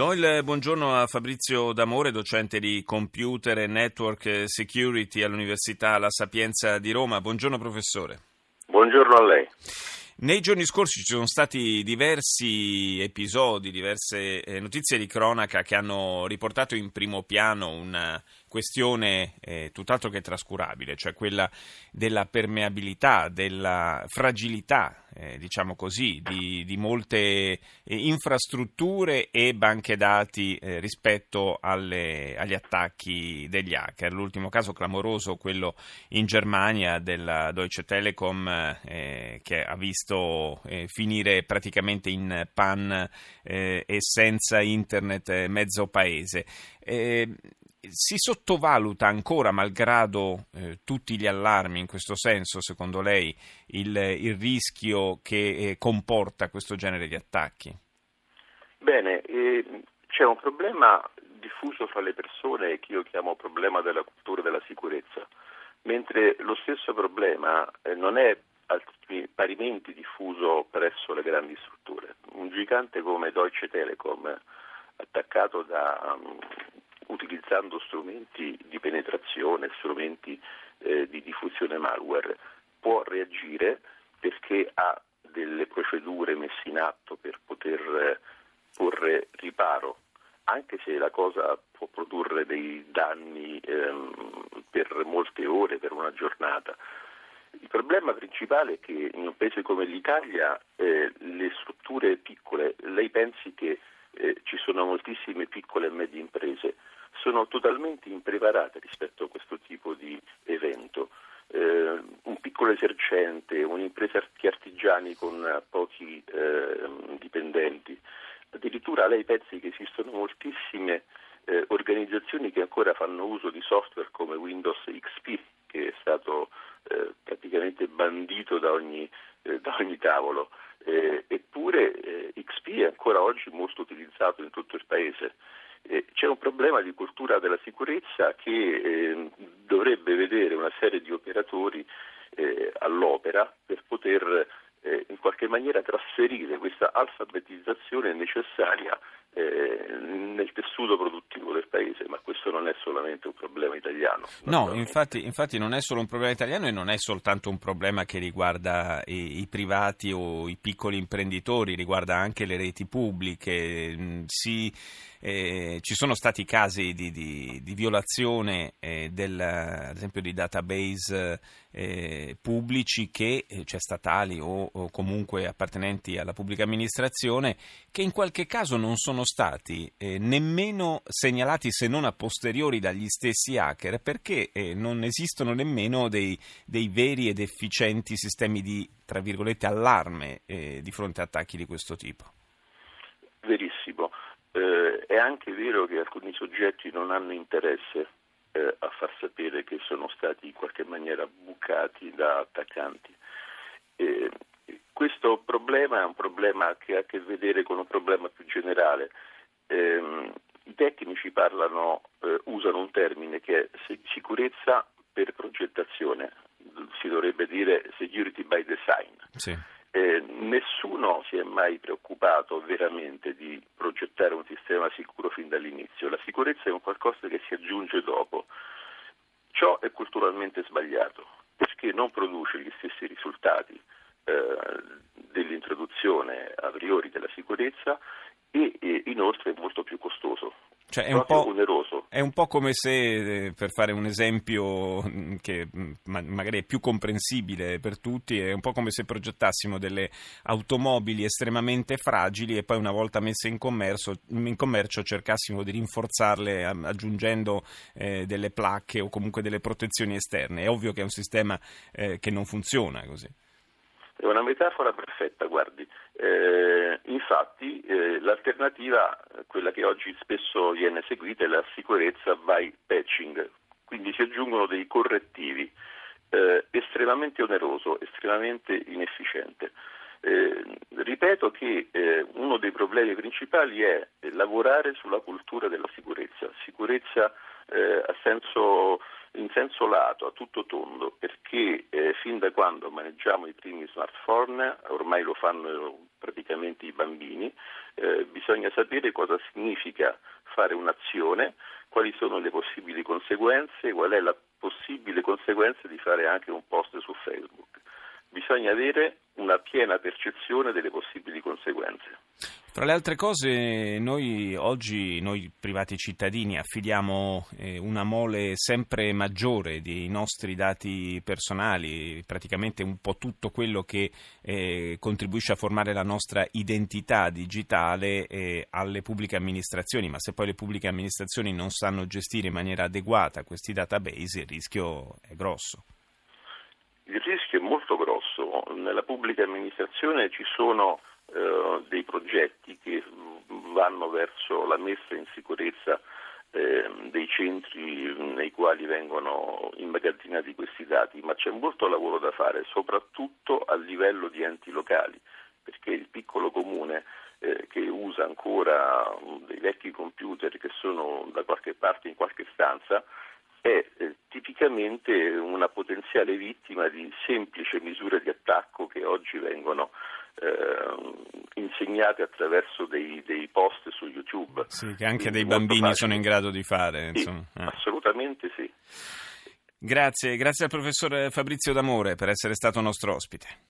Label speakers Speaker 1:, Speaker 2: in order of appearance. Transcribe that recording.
Speaker 1: Do il buongiorno a Fabrizio D'Amore, docente di Computer e Network Security all'Università La Sapienza di Roma. Buongiorno professore.
Speaker 2: Buongiorno a lei.
Speaker 1: Nei giorni scorsi ci sono stati diversi episodi, diverse eh, notizie di cronaca che hanno riportato in primo piano una questione eh, tutt'altro che trascurabile, cioè quella della permeabilità, della fragilità, eh, diciamo così, di, di molte eh, infrastrutture e banche dati eh, rispetto alle, agli attacchi degli hacker. L'ultimo caso clamoroso, quello in Germania della Deutsche Telekom, eh, che ha visto eh, finire praticamente in pan e senza internet mezzo paese si sottovaluta ancora, malgrado eh, tutti gli allarmi in questo senso, secondo lei, il, il rischio che eh, comporta questo genere di attacchi?
Speaker 2: Bene, eh, c'è un problema diffuso fra le persone che io chiamo problema della cultura della sicurezza, mentre lo stesso problema eh, non è parimenti diffuso presso le grandi strutture. Un gigante come Deutsche Telekom, attaccato da utilizzando strumenti di penetrazione, strumenti eh, di diffusione malware, può reagire perché ha delle procedure messe in atto per poter eh, porre riparo, anche se la cosa può produrre dei danni ehm, per molte ore, per una giornata. Il problema principale è che in un paese come l'Italia eh, le strutture piccole, lei pensi che ci sono moltissime piccole e medie imprese, sono totalmente impreparate rispetto a questo tipo di evento. Eh, un piccolo esercente, un'impresa di artigiani con pochi eh, dipendenti. Addirittura lei pensi che esistono moltissime eh, organizzazioni che ancora fanno uso di software come Windows XP, che è stato eh, praticamente bandito da ogni, eh, da ogni tavolo. Eh, eppure XP è ancora oggi molto utilizzato in tutto il paese. Eh, c'è un problema di cultura della sicurezza che eh, dovrebbe vedere una serie di operatori eh, all'opera per poter eh, in qualche maniera trasferire questa alfabetizzazione necessaria eh, nel tessuto produttivo del questo non è solamente un problema italiano.
Speaker 1: No, infatti, infatti, non è solo un problema italiano e non è soltanto un problema che riguarda i, i privati o i piccoli imprenditori, riguarda anche le reti pubbliche. Mm, si, eh, ci sono stati casi di, di, di violazione eh, del, ad esempio di database eh, pubblici che, eh, cioè statali o, o comunque appartenenti alla pubblica amministrazione, che in qualche caso non sono stati eh, nemmeno segnalati se non a posteriori dagli stessi hacker perché eh, non esistono nemmeno dei, dei, veri ed efficienti sistemi di, tra virgolette, allarme di fronte a attacchi di questo tipo.
Speaker 2: Verissimo. Eh, è anche vero che alcuni soggetti non hanno interesse eh, a far sapere che sono stati in qualche maniera bucati da attaccanti. Eh, questo problema è un problema che ha a che vedere con un problema più generale. Eh, I tecnici parlano, eh, usano un termine che è sicurezza per progettazione, si dovrebbe dire security by design.
Speaker 1: Sì.
Speaker 2: Nessuno si è mai preoccupato veramente di progettare un sistema sicuro fin dall'inizio. La sicurezza è un qualcosa che si aggiunge dopo. Ciò è culturalmente sbagliato perché non produce gli stessi risultati eh, dell'introduzione a priori della sicurezza e, e inoltre è molto più costoso.
Speaker 1: Cioè è, un è un, po', come se, eh, per fare un esempio mm, che mm, magari è più comprensibile per tutti, è un po' come se progettassimo delle automobili estremamente fragili e poi una volta messe in commercio, in commercio cercassimo di rinforzarle aggiungendo eh, delle placche o comunque delle protezioni esterne. È ovvio che è un sistema eh, che non funziona così.
Speaker 2: Una metafora perfetta, guardi. Eh, infatti eh, l'alternativa, quella che oggi spesso viene seguita, è la sicurezza by patching, quindi si aggiungono dei correttivi. estremamente oneroso, estremamente inefficiente. Eh, ripeto che eh, uno dei problemi principali è lavorare sulla cultura della sicurezza, sicurezza eh, senso, in senso lato, a tutto tondo, perché eh, fin da quando maneggiamo i primi smartphone, ormai lo fanno praticamente i bambini, eh, bisogna sapere cosa significa fare un'azione, quali sono le possibili conseguenze, qual è la possibile conseguenza di fare anche un post su Facebook. Bisogna avere una piena percezione delle possibili conseguenze.
Speaker 1: Tra le altre cose, noi oggi, noi privati cittadini, affidiamo eh, una mole sempre maggiore dei nostri dati personali, praticamente un po' tutto quello che eh, contribuisce a formare la nostra identità digitale eh, alle pubbliche amministrazioni, ma se poi le pubbliche amministrazioni non sanno gestire in maniera adeguata questi database, il rischio è grosso.
Speaker 2: Il rischio è molto grosso. Nella pubblica amministrazione ci sono eh, dei progetti che vanno verso la messa in sicurezza eh, dei centri nei quali vengono immagazzinati questi dati, ma c'è molto lavoro da fare, soprattutto a livello di enti locali, perché il piccolo comune eh, che usa ancora dei vecchi computer che sono da qualche parte in qualche stanza è eh, tipicamente una potenziale vittima di semplici misure di attacco che oggi vengono eh, insegnate attraverso dei, dei, post su YouTube.
Speaker 1: Sì, che anche dei bambini facile. sono in grado di fare.
Speaker 2: Sì, eh. Assolutamente sì.
Speaker 1: Grazie, grazie al professor Fabrizio D'Amore per essere stato nostro ospite.